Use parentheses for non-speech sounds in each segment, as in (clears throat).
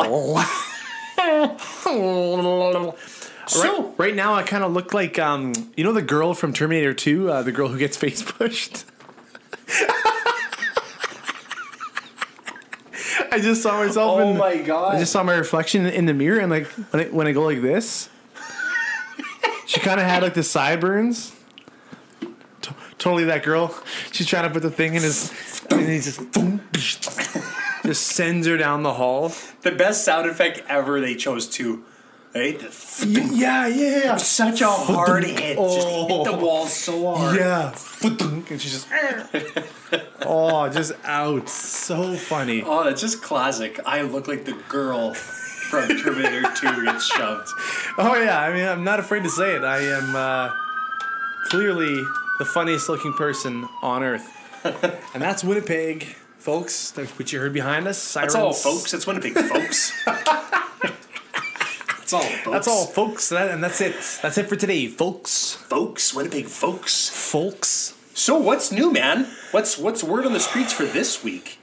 (laughs) So right, right now, I kind of look like um, you know the girl from Terminator Two, uh, the girl who gets face pushed. (laughs) I just saw myself. Oh in, my God. I just saw my reflection in the mirror, and like when I, when I go like this, she kind of had like the sideburns. T- totally that girl. She's trying to put the thing in his, and he just just sends her down the hall. the best sound effect ever they chose to. Right? The f- Yeah, yeah, such a hard hit. Just hit the wall so hard. Yeah. And she's just (laughs) Oh, just out. So funny. Oh, that's just classic. I look like the girl from Terminator 2 gets shoved. Oh yeah, I mean I'm not afraid to say it. I am uh, clearly the funniest looking person on earth. (laughs) and that's Winnipeg, folks. That's what you heard behind us. Sirens. That's all, folks. That's Winnipeg, folks. (laughs) that's all, folks. That's all, folks. That, and that's it. That's it for today, folks. folks. Winnipeg, folks. Folks. So, what's new, man? What's what's word on the streets for this week?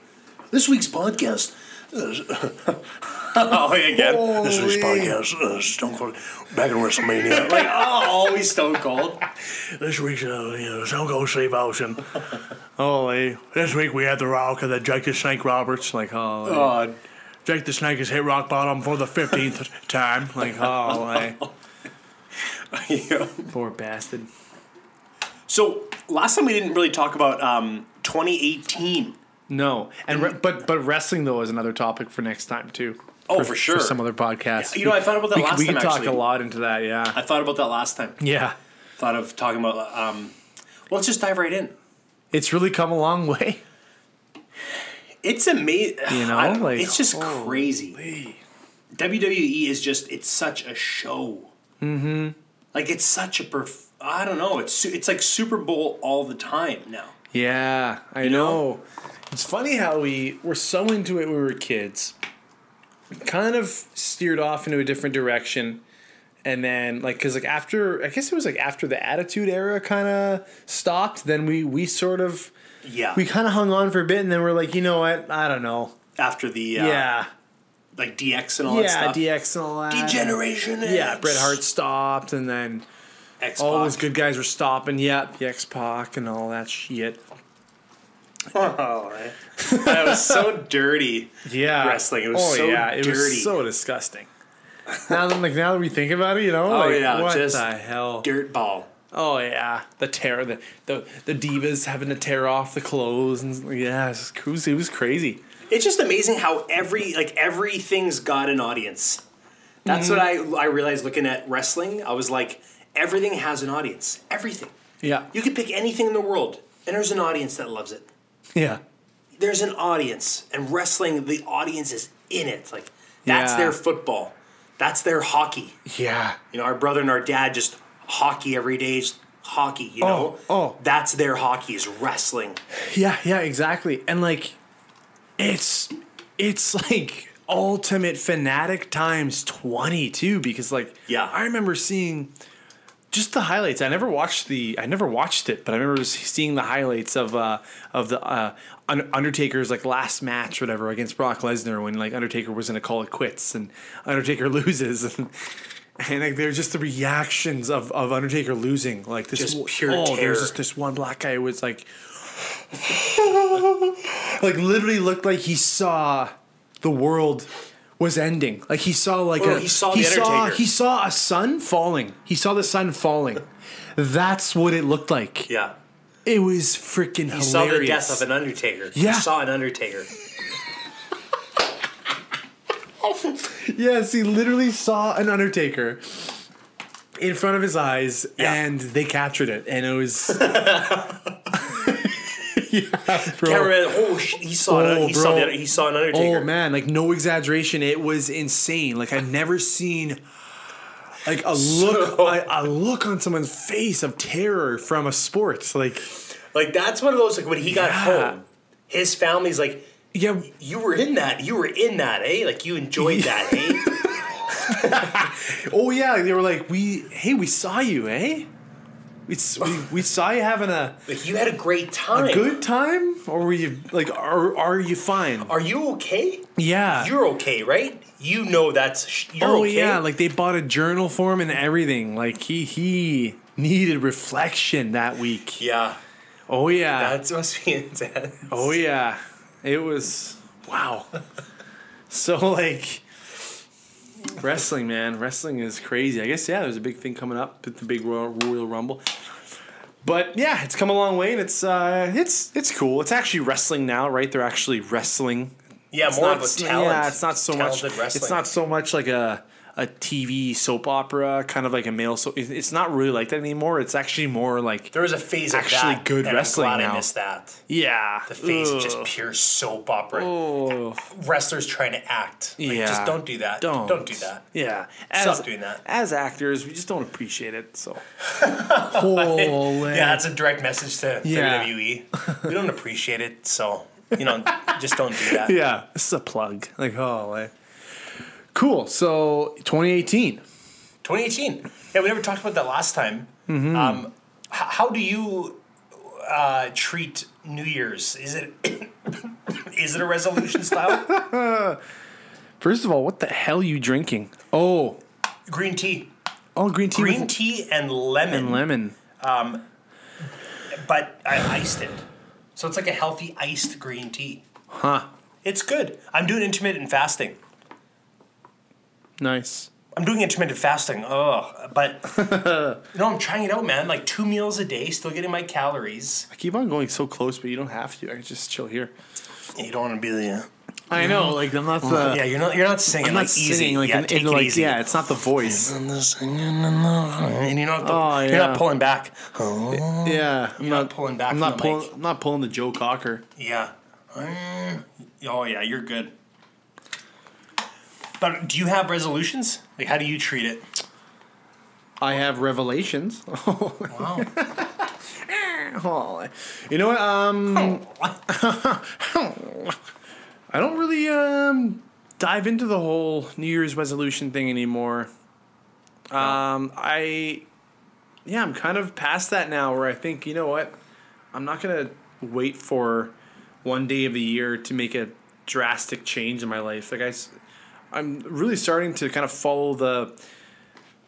This week's podcast. (laughs) (laughs) oh, again. This week's podcast, uh, Stone Cold, back in WrestleMania. (laughs) Like, oh, always Stone Cold. (laughs) this week's, uh, you know, Stone Cold Steve Austin. Oh, eh, this week we had The Rock and the Jake the Snake Roberts. Like, oh, eh, Oh, Jake the Snake has hit rock bottom for the 15th time. Like, yeah. Poor bastard. So, last time we didn't really talk about um, 2018. No, and re- but but wrestling though is another topic for next time too. Oh, for sure. For some other podcasts. You know, I thought about that we, last we time, could talk a lot into that. Yeah. I thought about that last time. Yeah. Thought of talking about. Um, well, let's just dive right in. It's really come a long way. It's amazing. You know, like, it's just crazy. WWE is just it's such a show. Mm-hmm. Like it's such a perf- I don't know. It's su- it's like Super Bowl all the time now. Yeah, I know. It's funny how we were so into it when we were kids. Kind of steered off into a different direction. And then like cuz like after I guess it was like after the attitude era kind of stopped, then we we sort of Yeah. we kind of hung on for a bit and then we're like, you know what? I don't know. After the uh, yeah. like DX and all that Yeah, stuff. DX and all that. Degeneration. Yeah, X. Bret Hart stopped and then X all those good guys were stopping. Yep, the X Pac and all that shit. Oh, (laughs) that was so dirty. Yeah, Wrestling, it was oh so yeah, it dirty. was so disgusting. now that like now that we think about it, you know, Oh, like yeah, what just the hell? Dirt ball. Oh yeah, the tear, the the the divas having to tear off the clothes and yeah, it's crazy. It was crazy. It's just amazing how every like everything's got an audience. That's mm-hmm. what I I realized looking at wrestling. I was like, everything has an audience. Everything. Yeah, You could pick anything in the world, and there's an audience that loves it. Yeah, There's an audience, and wrestling, the audience is in it. Like that's Yeah. their football. That's their hockey. yeah. You know, our brother and our dad just hockey every day. is Hockey, you oh, know. oh. That's their hockey is wrestling. Yeah, yeah, exactly. And like it's it's like ultimate fanatic times 20 too because like Yeah. I remember seeing just the highlights. I never watched the I never watched it, but I remember seeing the highlights of uh of the uh Undertaker's like last match whatever against Brock Lesnar when like Undertaker was to call it quits and Undertaker (laughs) loses and and like they're just the reactions of, of Undertaker losing like this Just pure oh terror. there's just this one black guy who was like (laughs) like literally looked like he saw the world was ending. Like he saw like Oh, a he saw he saw he saw a sun falling. He saw the sun falling. That's what it looked like. Yeah. It was freaking hilarious. He hilarious. saw the death of an Undertaker. Yeah. He saw an Undertaker. (laughs) Yes, he literally saw an Undertaker in front of his eyes, Yeah. and they captured it, and it was. (laughs) yeah, bro. Cameraman, oh, sh- he saw Oh, an, he saw the, he saw an Undertaker. Oh man, like no exaggeration, it was insane. Like I've never seen like a look a, a look on someone's face of terror from a sport. Like Like that's one of those like when he got Yeah. home, his family's like, yeah, "You were in that. You were in that, eh? Like you enjoyed that, eh?" (laughs) oh yeah, they were like, we hey, we saw you, eh? We, we, we saw you having a, (laughs) Like you had a great time. a good time, or were you like, are are you fine? Are you okay? Yeah, You're okay, right? you know that's you're oh okay. yeah, like they bought a journal for him and everything. Like he he needed reflection that week. yeah, Oh yeah. that must be (laughs) intense. Oh yeah, it was wow. (laughs) so like wrestling, man, wrestling is crazy. I guess yeah, there's a big thing coming up with the big Royal, Royal Rumble. But yeah, it's come a long way, and it's uh, it's it's cool. It's actually wrestling now, right? They're actually wrestling. Yeah, It's more not, of a talent. yeah, it's not so much. Wrestling. It's not so much like a a TV soap opera, kind of like a male. So it's not really like that anymore. It's actually more like There was a phase of Actually that, good and wrestling I'm glad now. I missed that. yeah, The phase of just pure soap opera. Oh. Wrestlers trying to act. Like, Yeah. just don't do that. Don't Don't do that. Yeah, Stop doing that. As actors, we just don't appreciate it. So, (laughs) holy Yeah, that's a direct message to Yeah. WWE. we don't appreciate it, so you know, just don't do that. (laughs) yeah. This is a plug. Like, oh, holy. Cool. So, 2018. 2018. Yeah, we never talked about that last time. Mm-hmm. Um, h- how do you uh, treat New Year's? Is it (coughs) is it a resolution style? (laughs) First of all, what the hell are you drinking? Oh, Green tea, oh, green tea green tea and lemon. and lemon. but I iced it, so it's like a healthy iced green tea. Huh. It's good. I'm doing intermittent fasting. Nice. I'm doing intermittent fasting. Oh, but (laughs) no, I'm trying it out, man. Like two meals a day, still getting my calories. I keep on going so close, but you don't have to. I can just chill here. You don't want to be the I know. Like, I'm not the. yeah. You're not you're not singing I'm like not easy. singing like yeah, an, take in, it like easy. yeah, it's not the voice. And the singing and the- and you're not Oh, you're yeah. not pulling back. Oh, Yeah, I'm You're not pulling back I'm from not the pulling. mic. I'm not pulling the Joe Cocker. yeah. Mm. Oh yeah, you're good. But do you have resolutions? Like, how do you treat it? I have revelations. (laughs) Wow. (laughs) Oh, you know what? Um, (laughs) I don't really um dive into the whole New Year's resolution thing anymore. Um, I yeah, I'm kind of past that now. Where I think you know what, I'm not gonna wait for one day of the year to make a drastic change in my life. Like I, I'm really starting to kind of follow the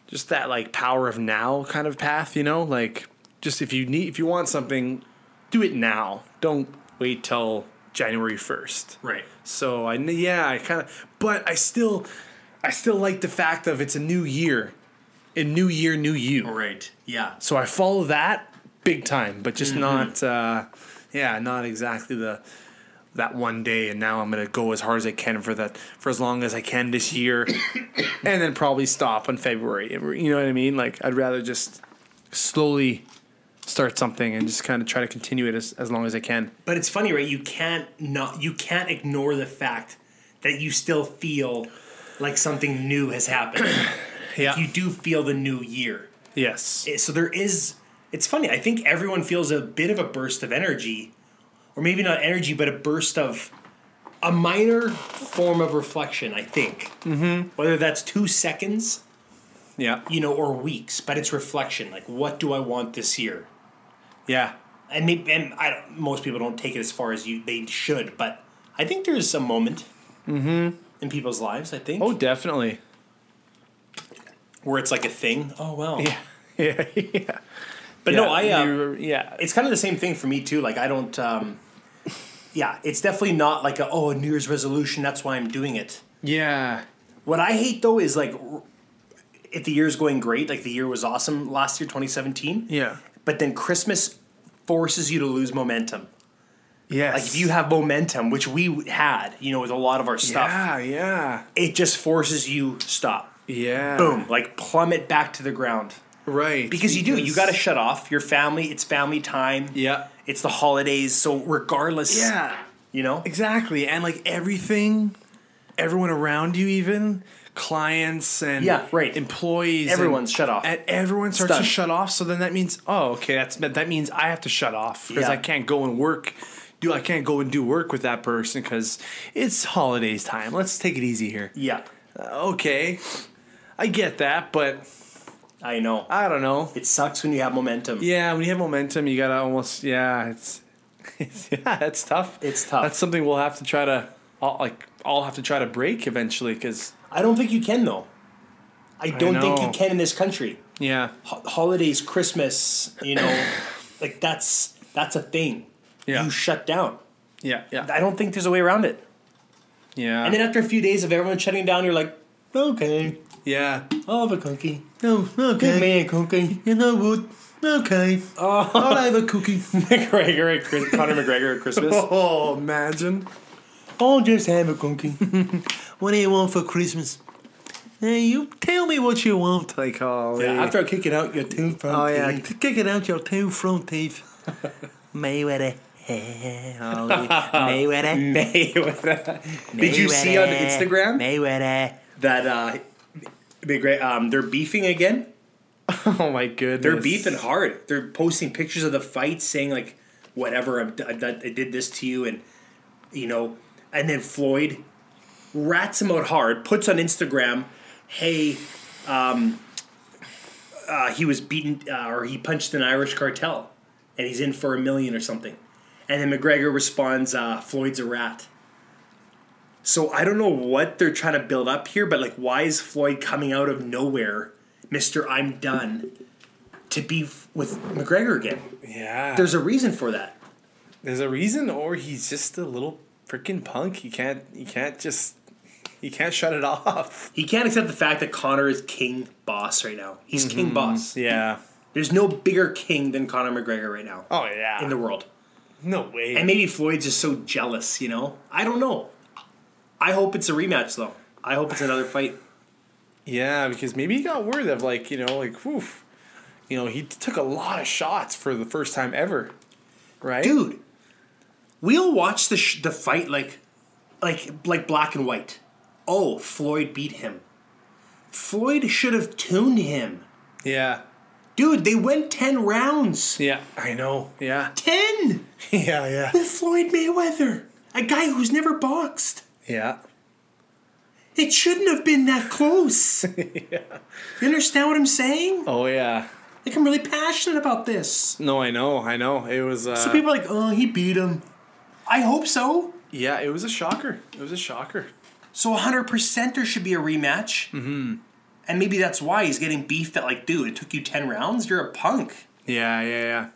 just that like power of now kind of path. You know, like just if you need if you want something, do it now. Don't wait till January first. right. So I yeah, I kind of, but I still, I still like the fact of it's a new year, a new year, new you. Right. Yeah. So I follow that big time, but just not, uh, yeah, not exactly the that one day. And now I'm gonna go as hard as I can for that for as long as I can this year, (coughs) and then probably stop in February. You know what I mean? Like I'd rather just slowly start something and just kind of try to continue it as, as long as I can. But it's funny, right? You can't not you can't ignore the fact that you still feel like something new has happened. (coughs) Yeah. you do feel the new year. yes. So there is it's funny. I think everyone feels a bit of a burst of energy or maybe not energy but a burst of a minor form of reflection, I think. Mm-hmm. Whether that's 2 seconds, Yeah. you know, or weeks, but it's reflection. Like what do I want this year? Yeah. and maybe, and I don't, most people don't take it as far as you they should, but I think there is a moment in people's lives. I think Oh, definitely. where it's like a thing. Oh well, Yeah. (laughs) Yeah. yeah. But no, I um, yeah. it's kind of the same thing for me too. Like I don't, um, yeah, it's definitely not like a oh a New Year's resolution. That's why I'm doing it. Yeah. What I hate though is like if the year's going great, like the year was awesome last year, 2017, Yeah. but then Christmas forces you to lose momentum. Yes. Like if you have momentum, which we had, you know, with a lot of our stuff. Yeah. Yeah. it just forces you stop Yeah. boom like plummet back to the ground Right. because you do you got to shut off your family it's family time Yeah. it's the holidays so regardless Yeah. you know Exactly. And like everything, everyone around you, even clients and Yeah, right. employees, and- Everyone's shut off. And everyone starts to shut off. So then that means, oh, okay, that's that means I have to shut off because Yeah. I can't go and work. Do I can't go and do work with that person because it's holidays time. Let's take it easy here. yeah uh, Okay, I get that, but i know I don't know. it sucks when you have momentum Yeah, when you have momentum, you gotta almost yeah. It's, (laughs) it's yeah, it's tough. It's tough. That's something we'll have to try to all like all have to try to break eventually because I don't think you can though. I don't think you can in this country. Yeah. Ho- holidays, Christmas, you know, (coughs) like that's that's a thing. Yeah. You shut down. Yeah. Yeah. I don't think there's a way around it. Yeah. And then after a few days of everyone shutting down, you're like, okay, yeah. I'll have a cookie. Oh, Give okay. me a cookie. You know what? Okay. Oh, I'll have a cookie. (laughs) McGregor at Chris, Conor McGregor at Christmas. (laughs) Oh, imagine. I'll just have a cookie. (laughs) What do you want for Christmas? Hey, you tell me what you want. Like, oh, Yeah, after I kick it out, your two front Oh yeah, teeth. kick it out your two front teeth. Mayweather. Ollie. Mayweather. Mayweather. Did you see on Instagram Mayweather. that uh, McGregor, um, they're beefing again? (laughs) oh my goodness. They're beefing hard. They're posting pictures of the fight, saying like, "Whatever, I did this to you," and you know, and then Floyd rats him out hard. Puts on Instagram, "Hey, um, uh, he was beaten uh, or he punched an Irish cartel, and he's in for a million or something." And then McGregor responds, uh, "Floyd's a rat." So I don't know what they're trying to build up here, but like, why is Floyd coming out of nowhere, Mister I'm done, to be f- with McGregor again? Yeah. There's a reason for that. There's a reason, or he's just a little freaking punk. He can't. He can't just. He can't shut it (laughs) off. He can't accept the fact that Conor is king boss right now. He's king mm-hmm. boss. Yeah. There's no bigger king than Conor McGregor right now Oh yeah. in the world. no way. And maybe Floyd's just so jealous, you know? I don't know. I hope it's a rematch though. I hope it's another fight. yeah, because maybe he got word of like you know like woof, you know he took a lot of shots for the first time ever, right? Dude, we'll watch the sh- the fight like like like black and white. Oh, Floyd beat him. Floyd should have tuned him. Yeah. Dude, they went 10 rounds. Yeah. I know. Yeah. 10 (laughs) yeah. Yeah. with Floyd Mayweather, a guy who's never boxed. Yeah. It shouldn't have been that close. (laughs) yeah. You understand what I'm saying? Oh yeah. Like, I'm really passionate about this. No, I know. I know. It was. Uh, So people are like, oh, he beat him. I hope so. yeah, it was a shocker. It was a shocker. So 100% there should be a rematch. Mm-hmm. And maybe that's why he's getting beefed at, like, dude, it took you 10 rounds? You're a punk. Yeah. Yeah. Yeah.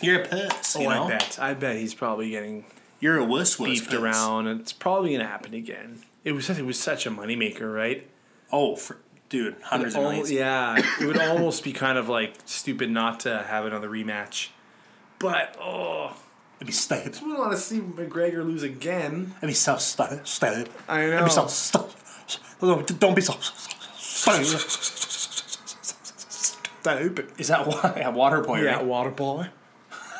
You're a puss, you oh, know? I bet. I bet he's probably getting You're a wuss beefed puss. around, and it's probably gonna happen again. It was. It was such a moneymaker, right? Oh, for, dude, hundreds of millions. yeah, it would almost be kind of like stupid not to have another rematch. But oh, It'd be stupid. I want to see McGregor lose again. It'd be so stu- stupid. I know. It'd be so know. stu- Don't be so stupid. Stupid. Is that wa- yeah, water boy, Yeah, right? water boy.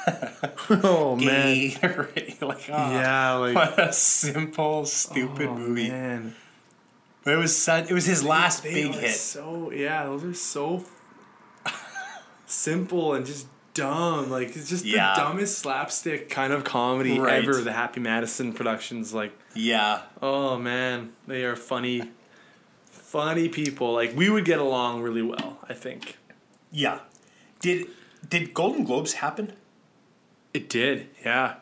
(laughs) oh (laughs) man. (laughs) Like, oh, Yeah, like What a simple, stupid oh, movie. Man. But it was such, it was his last They big hit. So yeah, those are so simple and just dumb. Like it's just Yeah. the dumbest slapstick kind of comedy Right. ever. The Happy Madison productions, like Yeah. oh man, they are funny, funny people. Like we would get along really well. I think Yeah. Did did Golden Globes happen? It did. Yeah.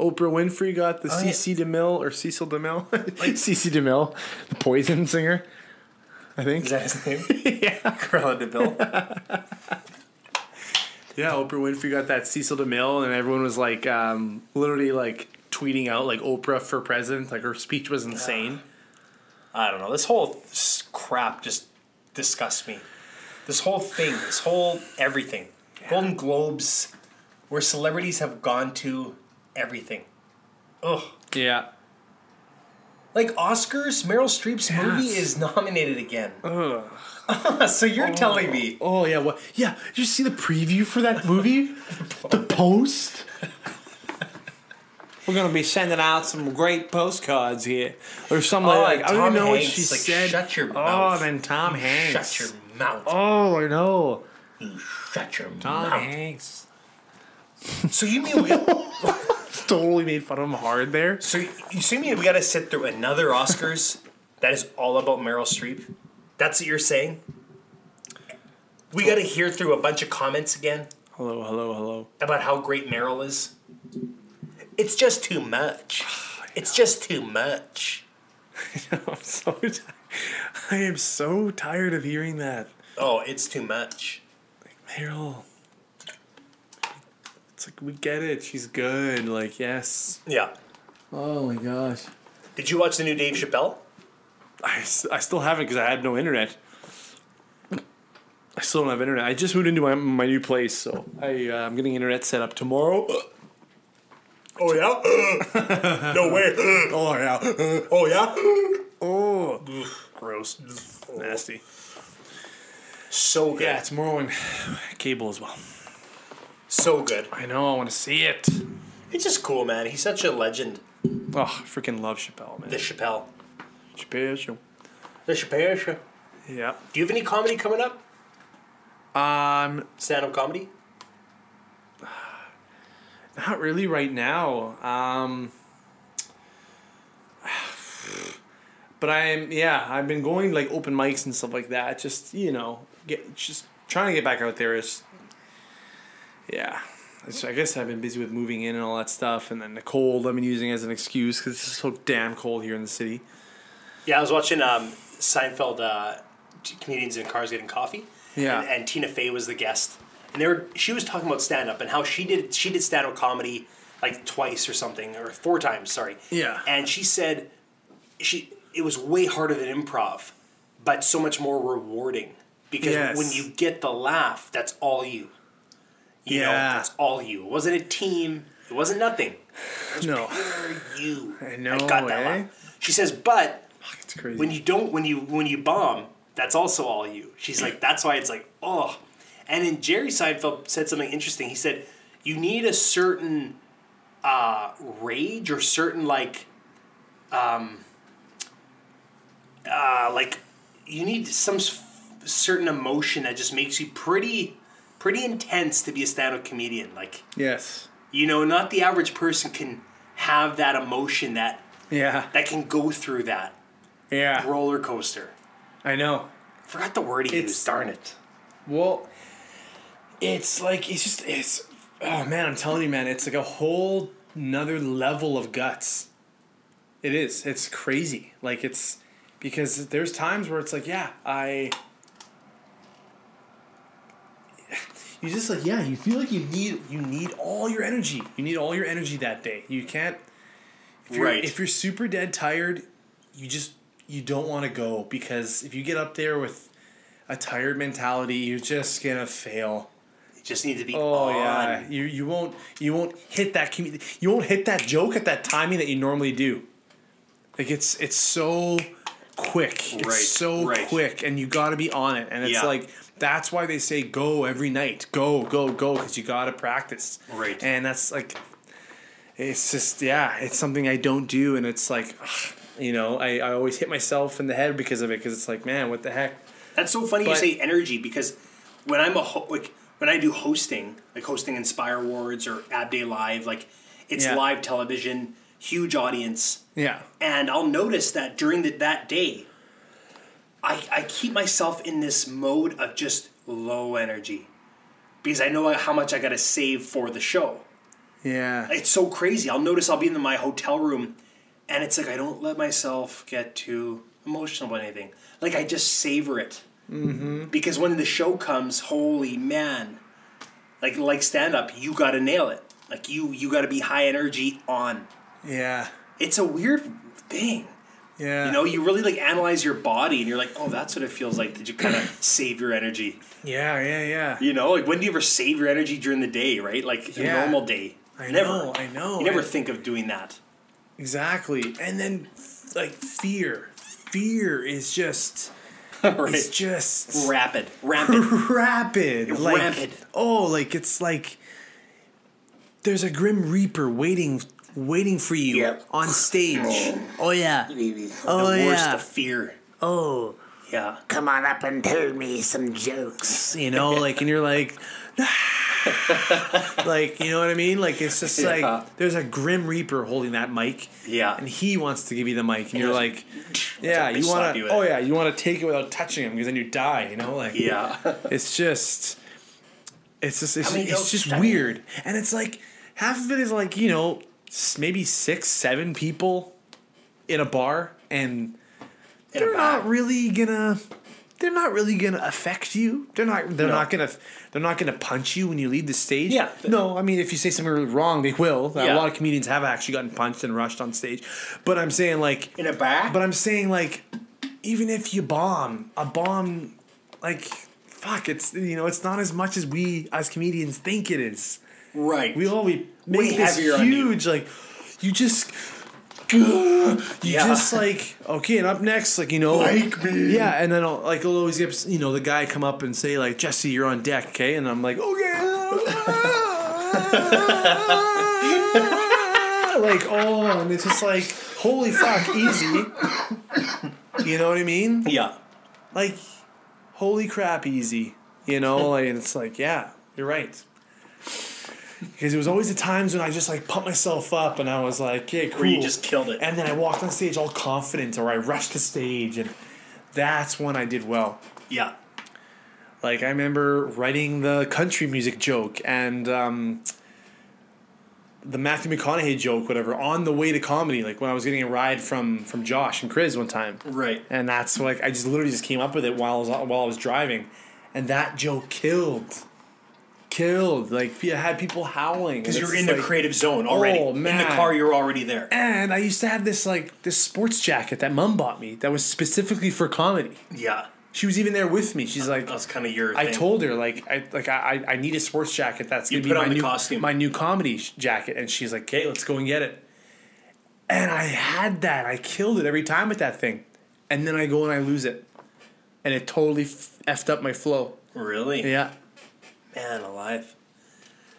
Oprah Winfrey got the Oh, yeah. CC DeMille or Cecil DeMille, (laughs) CC DeMille, the Poison singer. I think. Is that his name? (laughs) yeah. Cruella DeVille. (laughs) Yeah, Oprah Winfrey got that Cecil DeMille, and everyone was like, um, literally like tweeting out like Oprah for president. Like her speech was insane. I don't know. This whole s- crap just disgusts me. This whole thing, this whole everything. Golden Globes, where celebrities have gone to everything. Ugh. Yeah. Like Oscars, Meryl Streep's movie is nominated again. Ugh. (laughs) so you're oh. telling me Oh yeah. What? Yeah. Did you see the preview for that movie? (laughs) the post. (laughs) We're gonna be sending out some great postcards here, or something Oh, like. I don't even know what she like, said. shut your oh, mouth. then Tom Hanks. shut your mouth. Oh, I know. You Shut your Tom mouth. Tom Hanks So you mean we, (laughs) totally made fun of him hard there. so you see me we got to sit through another Oscars that is all about Meryl Streep? That's what you're saying? We oh. got to hear through a bunch of comments again Hello, hello, hello. about how great Meryl is. It's just too much. (sighs) It's just too much. (laughs) I'm so I am so tired of hearing that. Oh, it's too much. Meryl. It's like we get it. She's good. Like yes. Yeah. Oh my gosh. Did you watch the new Dave Chappelle? I, I still haven't because I had no internet. I still don't have internet. I just moved into my, my new place, so I uh, I'm getting internet set up tomorrow. (gasps) Oh yeah. (laughs) no way. (laughs) Oh yeah. (gasps) oh yeah. (gasps) Oh, gross, nasty. So good. Yeah, tomorrow and cable as well. So good. I know. I want to see it. It's just cool, man. He's such a legend. Oh, I freaking love Chappelle, man. The Chappelle. Chappelle show. The Chappelle show. Yeah. Do you have any comedy coming up? Um, Stand up comedy? (sighs) not really right now. Um, (sighs) but I'm yeah. I've been going like open mics and stuff like that. Just you know, get just trying to get back out there is. Yeah. So I guess I've been busy with moving in and all that stuff, and then the cold I've been using as an excuse because it's so damn cold here in the city. Yeah, I was watching um, Seinfeld uh, comedians in cars getting coffee. Yeah. And, and Tina Fey was the guest, and they were she was talking about stand up and how she did she did stand up comedy like twice or something or four times. Sorry. Yeah. And she said she it was way harder than improv, but so much more rewarding because Yes. when you get the laugh, that's all you. You know, Yeah. that's all you. It wasn't a team. It wasn't nothing. No, Pure you. I know, got that eh? laugh. She says, but it's crazy. when you don't when you when you bomb that's also all you she's like (clears throat) that's why it's like oh and then jerry seinfeld said something interesting he said you need a certain uh, rage or certain like um uh, like you need some s- certain emotion that just makes you pretty pretty intense to be a stand-up comedian like yes. you know not the average person can have that emotion that Yeah. that can go through that Yeah. roller coaster I know. Forgot the word he It's- used. Darn it. Well, it's like it's just it's oh man, I'm telling you, man, it's like a whole another level of guts. It is. It's crazy. Like it's because there's times where it's like, yeah, I you just like yeah, you feel like you need you need all your energy. You need all your energy that day. You can't if you're Right. if you're super dead tired, you just you don't want to go because if you get up there with a tired mentality, you're just gonna fail. You just need to be Oh on. yeah, you you won't you won't hit that commu- you won't hit that joke at that timing that you normally do. Like it's it's so quick. It's Right, so right. quick, and you got to be on it. And it's Yeah. like that's why they say go every night, go go go, because you got to practice. Right. And that's like, it's just yeah, it's something I don't do, and it's like, you know, I I always hit myself in the head because of it, because it's like, man, what the heck. That's so funny But- you say energy because when I'm a ho- like when I do hosting, like hosting Indspire Awards or Ab Day Live, like it's Yeah. live television, huge audience, Yeah. and I'll notice that during the, that day, I I keep myself in this mode of just low energy because I know how much I got to save for the show. Yeah. it's so crazy. I'll notice I'll be in my hotel room, and it's like I don't let myself get too emotional about anything. Like I just savor it. Mm-hmm. Because when the show comes, holy man, like like stand up, you got to nail it. Like you you got to be high energy on. Yeah. It's a weird thing. Yeah. You know, you really like analyze your body, and you're like, oh, that's what it feels like. Did you kind of save your energy? Yeah, yeah, yeah. You know, like when do you ever save your energy during the day? Right, like Yeah. normal day. I never. know, I know. You never And- think of doing that. Exactly. And then like fear. Fear is just (laughs) right. it's just rapid, Rapid. (laughs) rapid. Like Rapid. oh, like it's like there's a grim reaper waiting waiting for you Yep. on stage. Oh, oh yeah. Oh the worst yeah. of fear. Oh, Yeah. come on up and tell me some jokes. You know, (laughs) like and you're like (laughs) like you know what I mean? Like it's just Yeah. like there's a grim reaper holding that mic. Yeah. And he wants to give you the mic and you're like oh, Yeah, you want to. Oh yeah, you want to take it without touching him because then you die. You know, like Yeah. it's just, it's just, it's, it's just weird, and it's like half of it is like you know maybe six, seven people in a bar, and they're not really gonna they're not really gonna affect you. They're not they're No. not gonna they're not gonna punch you when you leave the stage. Yeah. No, I mean if you say something really wrong, they will. Yeah. A lot of comedians have actually gotten punched and rushed on stage. But I'm saying like In a bag? But I'm saying like even if you bomb, a bomb like fuck, it's you know, it's not as much as we as comedians think it is. Right. We all we make Way this huge like you just you Yeah. just like okay and up next like you know Like me. yeah and then I'll, like I'll always get you know the guy come up and say like Jesse you're on deck okay and I'm like okay (laughs) like oh and it's just like holy fuck easy you know what I mean yeah. like holy crap easy you know like and it's like yeah you're right because it was always the times when I just like pumped myself up and I was like yeah cool Where you just killed it. and then I walked on stage all confident or I rushed the stage and that's when I did well Yeah. like I remember writing the country music joke and um, the Matthew McConaughey joke, whatever, on the way to comedy. Like when I was getting a ride from from Josh and Chris one time, Right. and that's like I just literally just came up with it while I was while I was driving, and that joke killed, killed. Like I had people howling Because you're in the like- creative zone already. Oh, In the car, you're already there. And I used to have this like this sports jacket that mom bought me that was specifically for comedy. Yeah. She was even there with me. She's like, That's kind of your I thing. told her like I like I I need a sports jacket that's You gonna be my new costume. my new comedy sh- jacket, and she's like, "Okay, let's go and get it." And I had that. I killed it every time with that thing, and then I go and I lose it, and it totally f- effed up my flow. Really? Yeah, Man alive.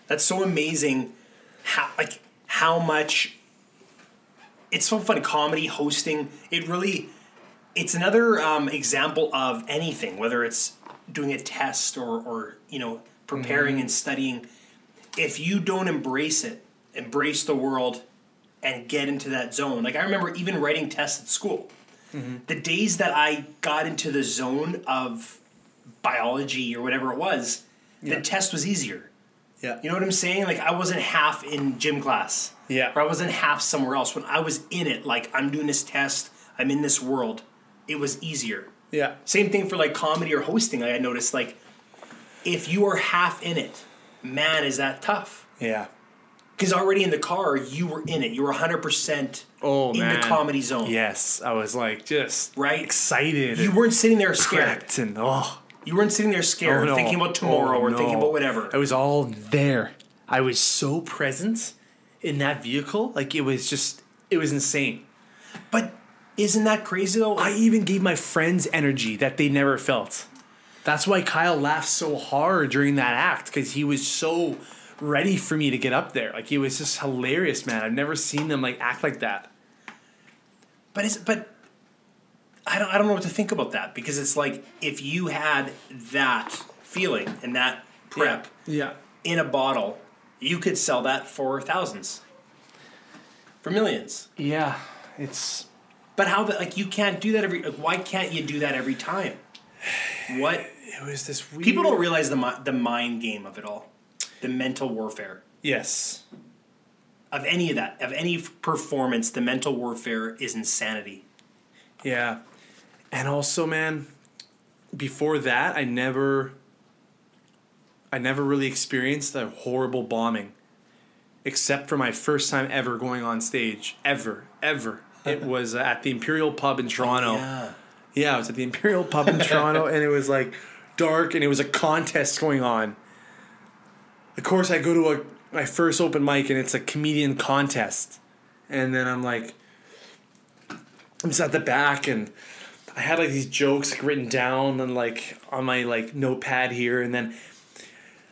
That's so amazing how like how much it's so funny comedy hosting. It really it's another um, example of anything whether it's doing a test or or you know preparing and studying. If you don't embrace it embrace the world and get into that zone. Like i remember even writing tests at school. The days that i got into the zone of biology or whatever it was the test was easier yeah, you know what I'm saying? Like I wasn't half in gym class. Yeah. Or I wasn't half somewhere else. When I was in it, like I'm doing this test, I'm in this world, it was easier. yeah, Same thing for like comedy or hosting. I noticed like if you are half in it, man, is that tough. yeah. Because already in the car, you were in it. You were 100% Oh in man, the comedy zone. Yes, I was like just Right? excited. You weren't sitting there scared. and oh. You weren't sitting there scared, Oh, no. thinking about tomorrow Oh, or thinking about whatever. I was all there. I was so present in that vehicle. Like it was just, it was insane. But isn't that crazy though? I even gave my friends energy that they never felt. That's why Kyle laughed so hard during that act because he was so ready for me to get up there. Like he was just hilarious, man. I've never seen them like act like that. But it's but I don't I don't know what to think about that because it's like if you had that feeling and that prep Yeah. in a bottle, you could sell that for thousands. For millions. Yeah. It's But how like you can't do that every like why can't you do that every time? What it was this weird people don't realize the mi- the mind game of it all. The mental warfare Yes. of any of that, of any performance, the mental warfare is insanity. Yeah. And also, man, before that, I never I never really experienced a horrible bombing. Except for my first time ever going on stage. Ever. Ever. It (laughs) was at the Imperial Pub in Toronto. Yeah. Yeah, I was at the Imperial Pub in Toronto, (laughs) and it was like dark, and it was a contest going on. Of course, I go to a my first open mic, and it's a comedian contest, and then I'm like, I'm just at the back, and I had like these jokes like, written down and like on my like notepad here, and then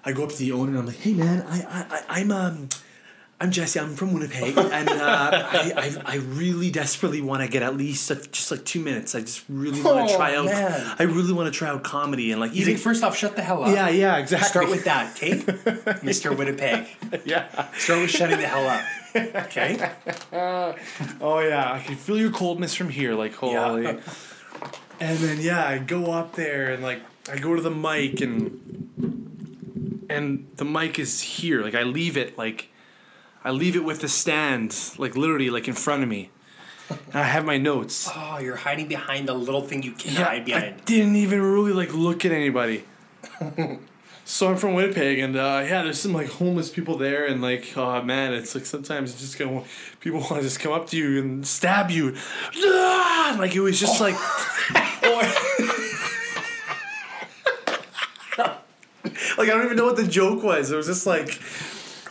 I go up to the owner, and I'm like, Hey man, I I, I I'm um. I'm Jesse. I'm from Winnipeg, (laughs) and uh, I, I I really desperately want to get at least just like two minutes. I just really want to Oh, try out. man. I really want to try out comedy and like You even think first off, shut the hell up. yeah yeah exactly. Start with that, okay? (laughs) Mr. Winnipeg. yeah. Start with shutting the hell up. Okay? (laughs) Oh yeah, I can feel your coldness from here. Like holy. Yeah. And then yeah, I go up there and like I go to the mic and and the mic is here. Like I leave it like I leave it with the stand, like literally like in front of me. And I have my notes. (laughs) Oh, you're hiding behind the little thing you can Yeah, hide behind. I didn't even really like look at anybody. (laughs) so I'm from Winnipeg, and uh, yeah, there's some like homeless people there, and like, oh man, it's like sometimes it's just gonna people want to just come up to you and stab you. Ah! (laughs) Like it was just like, (laughs) like I don't even know what the joke was. It was just like.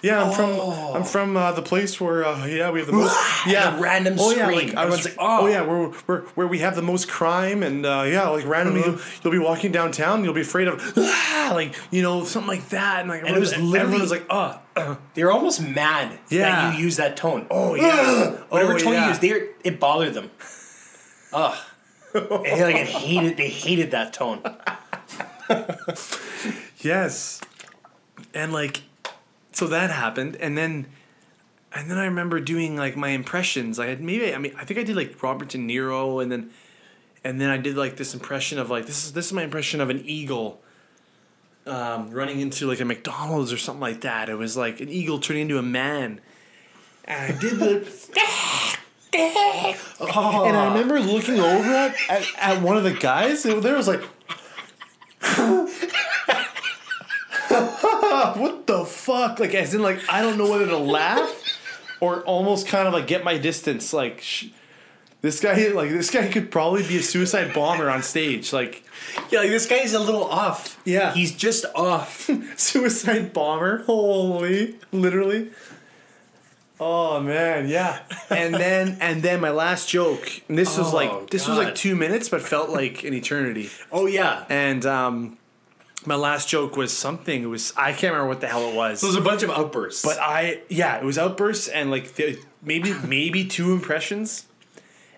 Yeah, I'm from I'm from uh, the place where uh, yeah we have the most (laughs) yeah The random oh yeah scream. like, I was Everyone's like, oh. "Oh." yeah where, where where we have the most crime and uh, yeah like randomly you'll, you'll be walking downtown you'll be afraid of ah, (laughs) like you know something like that and like it was everyone literally- was like oh uh, They're almost mad Yeah. that you use that tone. oh yeah Whatever oh, tone yeah. you use, they it bothered them. Ugh. And they, like it hated they hated that tone. Yes. And like so that happened and then and then I remember doing like my impressions. I had maybe I mean I think I did like Robert De Niro and then and then I did like this impression of like this is this is my impression of an eagle um, running into like a McDonald's or something like that. It was like an eagle turning into a man. And I did the (laughs) And I remember looking over at, at, at one of the guys, and there was like (laughs) what the fuck? Like, as in, like, I don't know whether to laugh or almost kind of like get my distance. Like, sh- this guy, like, this guy could probably be a suicide bomber on stage. Like, Yeah, like this guy's a little off. Yeah. He's just off. (laughs) suicide bomber. Holy, literally. Oh man, yeah. And then, and then my last joke. And this was Oh, like, this was like two minutes, but felt like an eternity. oh yeah. And um, my last joke was something. It was I can't remember what the hell it was. So was a bunch of outbursts. But I yeah, it was outbursts and like maybe maybe two impressions.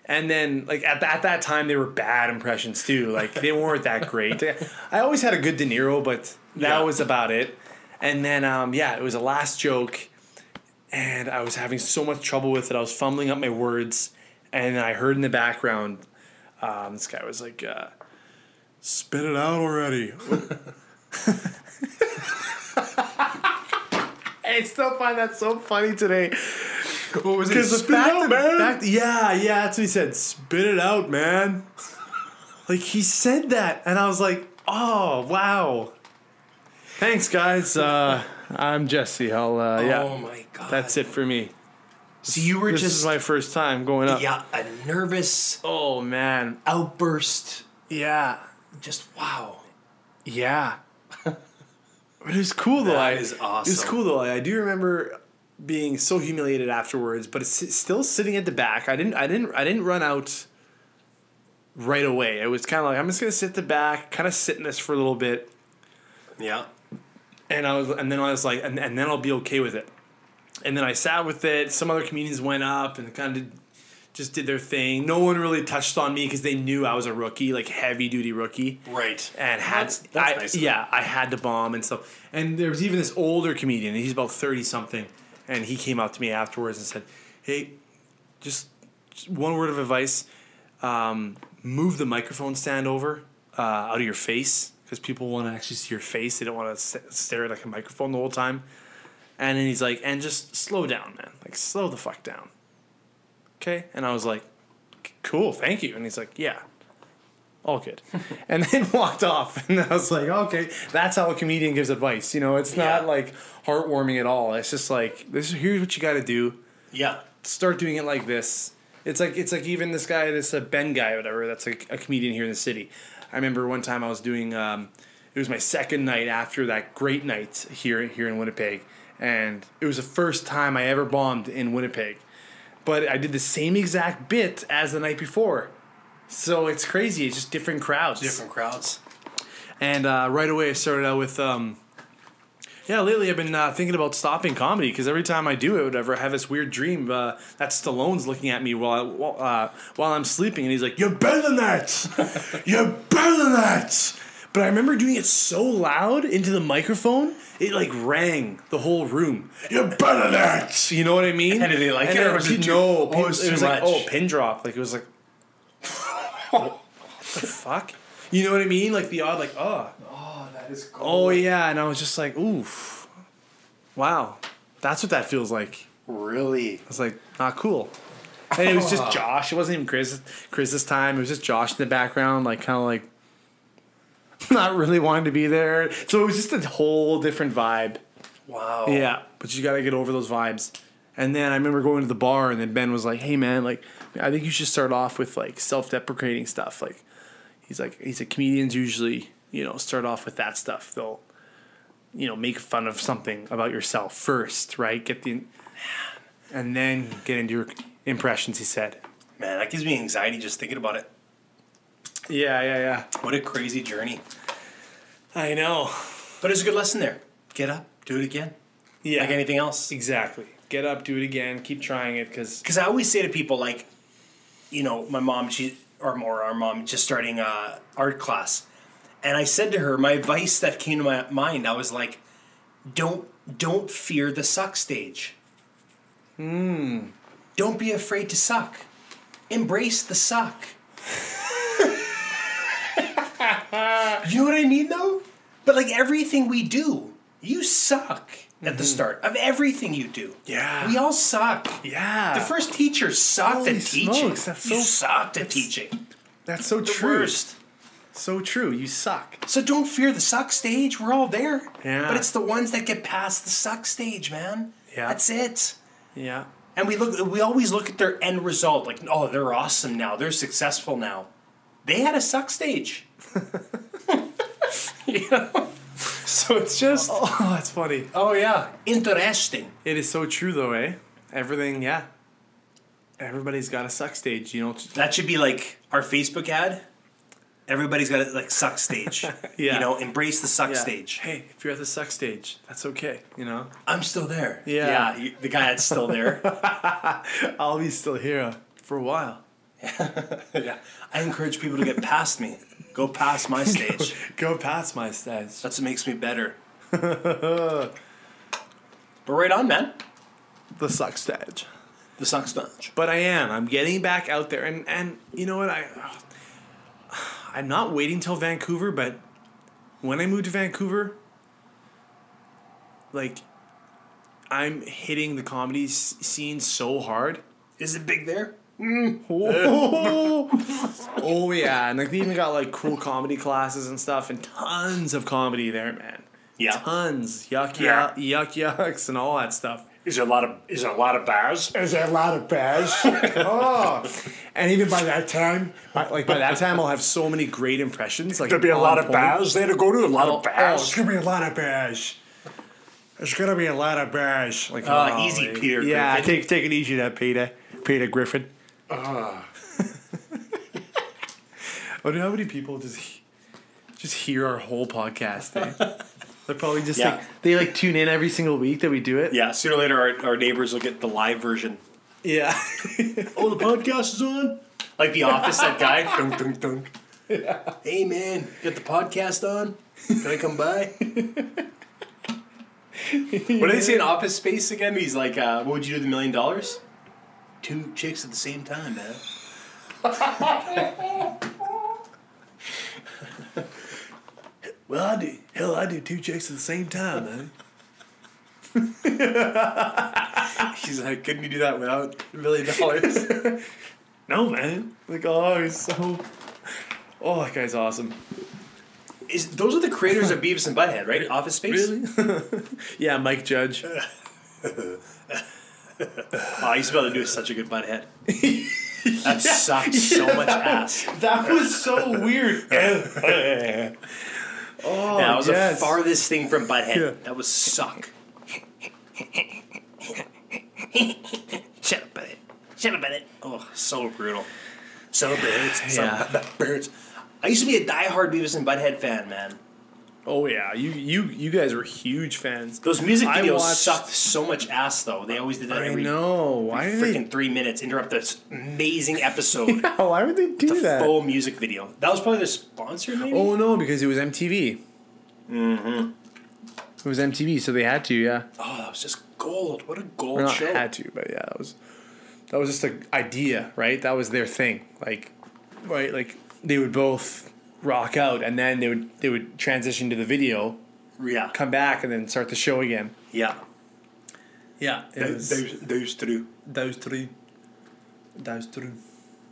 And then like at, at that time they were bad impressions too. Like they weren't that great. I always had a good De Niro, but that Yeah. was about it. And then um yeah, it was a last joke and I was having so much trouble with it. I was fumbling up my words and I heard in the background um, this guy was like uh, spit it out already. I still find that so funny today. what was Because the fact, that- fact- yeah, yeah, that's what he said. Spit it out, man. like he said that, and I was like, oh wow. Thanks, guys. Uh, I'm Jesse. I'll uh, yeah. Oh my god. That's it for me. So you were This just is my first time going up. yeah a nervous Oh man. outburst. Yeah. Just wow. Yeah. (laughs) but it was cool though. That I, is It was cool though. I do remember being so humiliated afterwards, but it's still sitting at the back. I didn't. I didn't. I didn't run out right away. It was kind of like I'm just gonna sit at the back, kind of sit in this for a little bit, Yeah. And I was, and then I was like, and, and then I'll be okay with it. And then I sat with it. Some other comedians went up and kind of just did their thing. No one really touched on me because they knew I was a rookie, like heavy duty rookie Right. and had That's- that's I, nice yeah I had to bomb and stuff. And there was even this older comedian. He's about thirty something, and he came up to me afterwards and said, "Hey, just, just one word of advice: um, move the microphone stand over uh, out of your face because people want to actually see your face. They don't want to stare at like a microphone the whole time." And then he's like, "And just slow down, man. Like slow the fuck down." Okay, and I was like, "Cool, thank you." And he's like, "Yeah." all good. (laughs) and then (laughs) walked off. And I was like, okay, that's how a comedian gives advice. You know, it's not Yeah. like heartwarming at all. It's just like, this here's what you got to do. Yeah. Start doing it like this. It's like it's like even this guy, this uh, Ben guy, or whatever. That's like a comedian here in the city. I remember one time I was doing. Um, it was my second night after that great night here here in Winnipeg, and it was the first time I ever bombed in Winnipeg. But I did the same exact bit as the night before. So it's crazy. It's just different crowds. Different crowds. And uh, right away, I started out with, um, yeah, lately I've been uh, thinking about stopping comedy because every time I do it, whatever, I have this weird dream uh, that Stallone's looking at me while I, while, uh, while I'm sleeping, and he's like, "You're better than that. (laughs) You're better than that." But I remember doing it so loud into the microphone, it like rang the whole room. You're better than that. You know what I mean? And did they like it, or was it too- no? oh, it was it was like oh pin drop. Like it was like (laughs) what the fuck? You know what I mean? Like the odd, like, oh, Oh, that is cool. oh yeah, and I was just like, oof, wow, that's what that feels like. Really? I was like, not cool. and it was just (laughs) Josh. It wasn't even Chris. Chris this time. It was just Josh in the background, like kind of like (laughs) not really wanting to be there. So it was just a whole different vibe. Wow. Yeah, but you got to get over those vibes. And then I remember going to the bar, and then Ben was like, "Hey, man, like, I think you should start off with like self-deprecating stuff. Like, he's like, he's like, comedians usually, you know, start off with that stuff. They'll, you know, make fun of something about yourself first, right? Get the, and then get into your impressions." He said. Man, that gives me anxiety just thinking about it. Yeah, yeah, yeah. What a crazy journey. I know. But it's a good lesson there. Get up, do it again. Yeah, Like anything else. exactly. Get up, do it again, keep trying it, because Because I always say to people, like, you know, my mom, she, or more, our mom, just starting uh, art class. And I said to her, my advice that came to my mind, I was like, don't, don't fear the suck stage. Hmm. Don't be afraid to suck. Embrace the suck. (laughs) you know what I mean, though? But like everything we do, you suck at the start of everything you do. Yeah. We all suck. yeah, The first teacher sucked Holy at teaching. smokes, that's you sucked at teaching. that's so The true. worst. So true. You suck. So don't fear the suck stage. We're all there. Yeah. But it's the ones that get past the suck stage, man. Yeah. That's it. Yeah. And we look. We always look at their end result, like, oh, they're awesome now. They're successful now. They had a suck stage. (laughs) you know? So it's just. Oh, (laughs) that's funny. Oh yeah, interesting. It is so true, though, eh? Everything, yeah. Everybody's got a suck stage, you know. That should be like our Facebook ad. Everybody's got a like suck stage. (laughs) Yeah. You know, embrace the suck Yeah. stage. Hey, if you're at the suck stage, that's okay, you know. I'm still there. Yeah. Yeah. you- the guy that's still there. (laughs) I'll be still here for a while. (laughs) yeah. I encourage people to get past me. Go past my stage. Go past my stage. That's what makes me better. but right on, man. The suck stage. The suck stage. But I am. I'm getting back out there, and and you know what? I I'm not waiting till Vancouver, but when I move to Vancouver, like I'm hitting the comedy s- scene so hard. Is it big there? Oh, (laughs) oh yeah, and like they even got like cool comedy classes and stuff, and tons of comedy there, man. Yeah. Tons, yuck, Yeah. yuck, yuck, yucks, and all that stuff. Is there a lot of is there a lot of bars? There's a lot of bash. (laughs) oh, and even by that time, by, like by that time, I'll have so many great impressions. Like There'll be a lot of point. bars there to go to. A lot Oh, of bars. oh, it's gonna be a lot of bash. There's gonna be a lot of bash. Like Uh, oh, easy, like- Peter Yeah, Griffin. take take it easy, there, Peter. Peter Griffin. Ah. (laughs) I wonder how many people just he- just hear our whole podcast. Eh? (laughs) They're probably just Yeah. like they like tune in every single week that we do it. Yeah, sooner or later our, our neighbors will get the live version. Yeah. (laughs) Oh, the podcast is on? Like The Office, that guy. dun, dun, dun. Hey, man, get the podcast on? Can I come by? (laughs) what did they say in Office Space again? He's like, uh, what would you do with a million dollars? Two chicks at the same time, man. (laughs) well, I do. Hell, I do two chicks at the same time, man. (laughs) He's like, couldn't you do that without a million dollars? (laughs) No, man. Like, oh, he's so. Oh, that guy's awesome. Is Those are the creators of Beavis and Butthead, right? Office Space? Really? (laughs) Yeah, Mike Judge. Oh, I used to be able to do such a good Butthead. that sucked so much ass. That was so weird. Oh, I was yes. the farthest thing from Butthead. Yeah. That was suck. Shut up, Butthead. Shut up, Butthead. Oh, so brutal. So (sighs) birds. Yeah. So birds. I used to be a diehard Beavis and Butthead fan, man. Oh yeah, you you you guys were huge fans. Those music I videos watched- sucked so much ass, though. They always did that I every know. Why did freaking three minutes, interrupt this amazing episode. (laughs) they? Why would they do the that? full music video. That was probably their sponsor, maybe? Oh no, because it was MTV. Mm-hmm. It was MTV, so they had to. Yeah. Oh, that was just gold. What a gold not show. had to, but yeah, that was that was just an idea, right? That was their thing. Like, right, like they would both rock out, and then they would they would transition to the video, Yeah. come back, and then start the show again. Yeah. Yeah, it Those, those, those two. those three. That's true.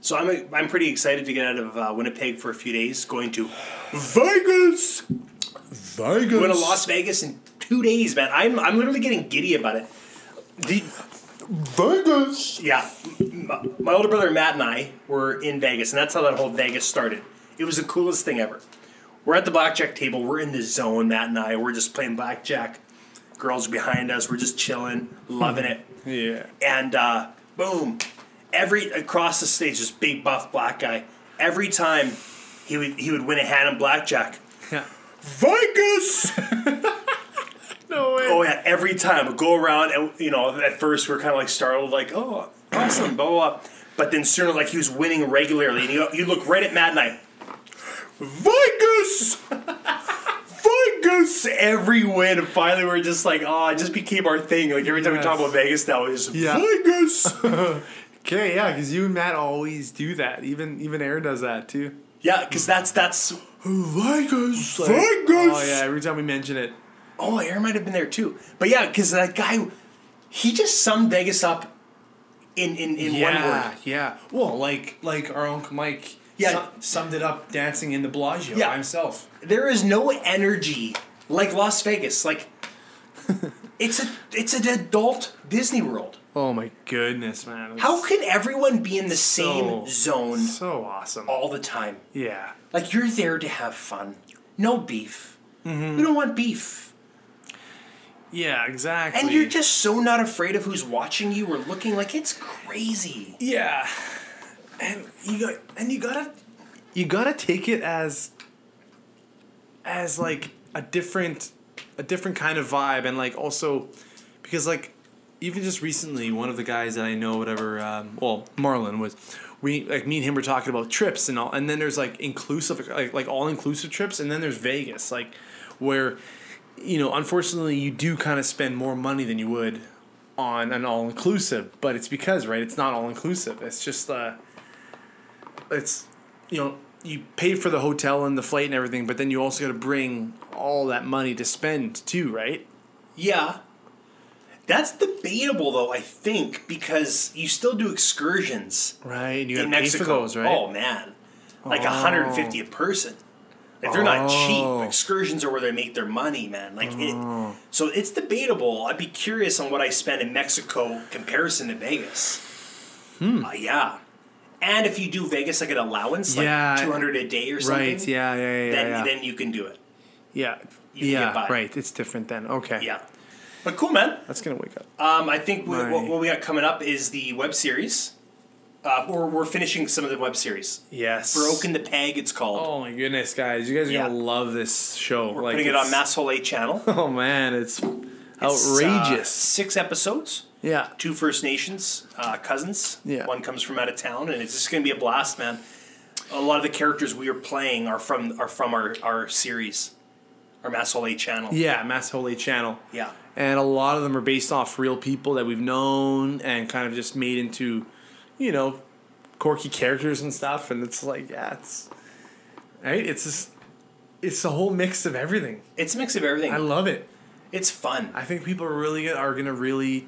So I'm I'm pretty excited to get out of uh, Winnipeg for a few days, going to (sighs) Vegas. Vegas. Going to Las Vegas in two days, man. I'm I'm literally getting giddy about it. The, Vegas. yeah, my, my older brother Matt and I were in Vegas, and that's how that whole Vegas started. It was the coolest thing ever. We're at the blackjack table. We're in the zone. Matt and I. We're just playing blackjack. Girls behind us. We're just chilling, loving it. (laughs) Yeah. and uh, boom, every across the stage, this big buff black guy. Every time he would he would win a hand in blackjack. Yeah. Vegas. (laughs) No way. oh yeah, every time we go around and you know at first we're kind of like startled, like oh awesome, blah blah. blah. But then sooner, like he was winning regularly, and you you look right at Matt and I. Vegas. Vegas every win, and finally we're just like, oh, it just became our thing. Like every time we talk about Vegas now, it's Yeah. Vegas. (laughs) Okay, yeah, because you and Matt always do that. Even even Aaron does that too. Yeah, because that's that's Vegas. Vegas. Oh yeah, every time we mention it. oh, Aaron might have been there too. But yeah, because that guy, he just summed Vegas up in in, in one yeah, word. yeah. Well, like like our uncle Mike. Yeah. su- summed it up dancing in the Bellagio Yeah. by himself. There is no energy like Las Vegas. Like (laughs) it's a it's an adult Disney World. Oh my goodness, man! It's How can everyone be in the same zone so awesome? all the time? Yeah. Like you're there to have fun. No beef. Mm-hmm. We don't want beef. Yeah, exactly. And you're just so not afraid of who's watching you or looking like it's crazy. Yeah, and you got and you gotta you gotta take it as as like a different a different kind of vibe and like also because like even just recently one of the guys that I know whatever um, well Marlon was we like me and him were talking about trips and all and then there's like inclusive like like all inclusive trips and then there's Vegas like where you know unfortunately you do kind of spend more money than you would on an all inclusive but it's because right it's not all inclusive it's just uh it's you know you pay for the hotel and the flight and everything but then you also got to bring all that money to spend too right Yeah. That's debatable though, I think, because you still do excursions right you got in to pay Mexico. for those right Oh man. Like 150 a person. Like they're not Oh. cheap. Excursions are where they make their money, man. Like it, so it's debatable. I'd be curious on what I spend in Mexico comparison to Vegas. Hmm. Uh, yeah. And if you do Vegas like an allowance, like Yeah. 200 a day or something, right yeah yeah yeah then yeah then you can do it. yeah you can yeah right it's different then okay Yeah. But cool, man. that's gonna wake up Um, I think we, what, what we got coming up is the web series. Uh, we're, we're finishing some of the web series. yes Broken the Peg, it's called. oh my goodness guys you guys are Yeah. gonna love this show we're like putting it on it's- Mass Whole 8 channel. (laughs) oh man it's Uh, outrageous six episodes. yeah Two First Nations uh, cousins. Yeah. One comes from out of town, and it's just going to be a blast, man. A lot of the characters we are playing are from are from our, our series, our Mass Whole 8 channel. yeah mass holy channel Yeah. and a lot of them are based off real people that we've known and kind of just made into you know quirky characters and stuff and it's like yeah it's right it's just it's a whole mix of everything It's a mix of everything. i love it it's fun. i think people are really are gonna really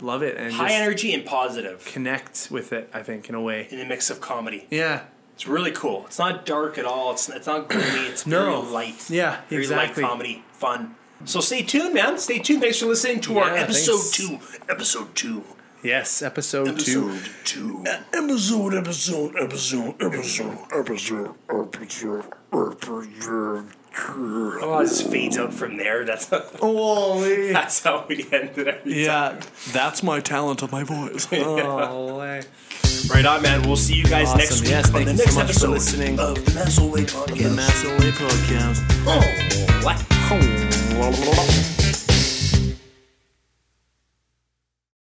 love it and High energy and positive connect with it i think in a way in a mix of comedy. yeah It's really cool. It's not dark at all. It's it's not gloomy. It's (clears throat) No. very light. Yeah, very exactly. light comedy, fun. So stay tuned, man. Stay tuned. Thanks for listening to our Yeah, episode thanks. two. Episode two. yes episode, two Episode two. Episode, episode, episode, episode, episode, episode, episode. Oh, it just fades out from there. That's holy (laughs) that's how we ended every yeah that's my talent of my voice (laughs) holy Right on, man. We'll see you guys Awesome. next week Yes, on thank the you so next much for episode listening. of the Mass Away Podcast. Mass Away podcast Oh, what? Oh.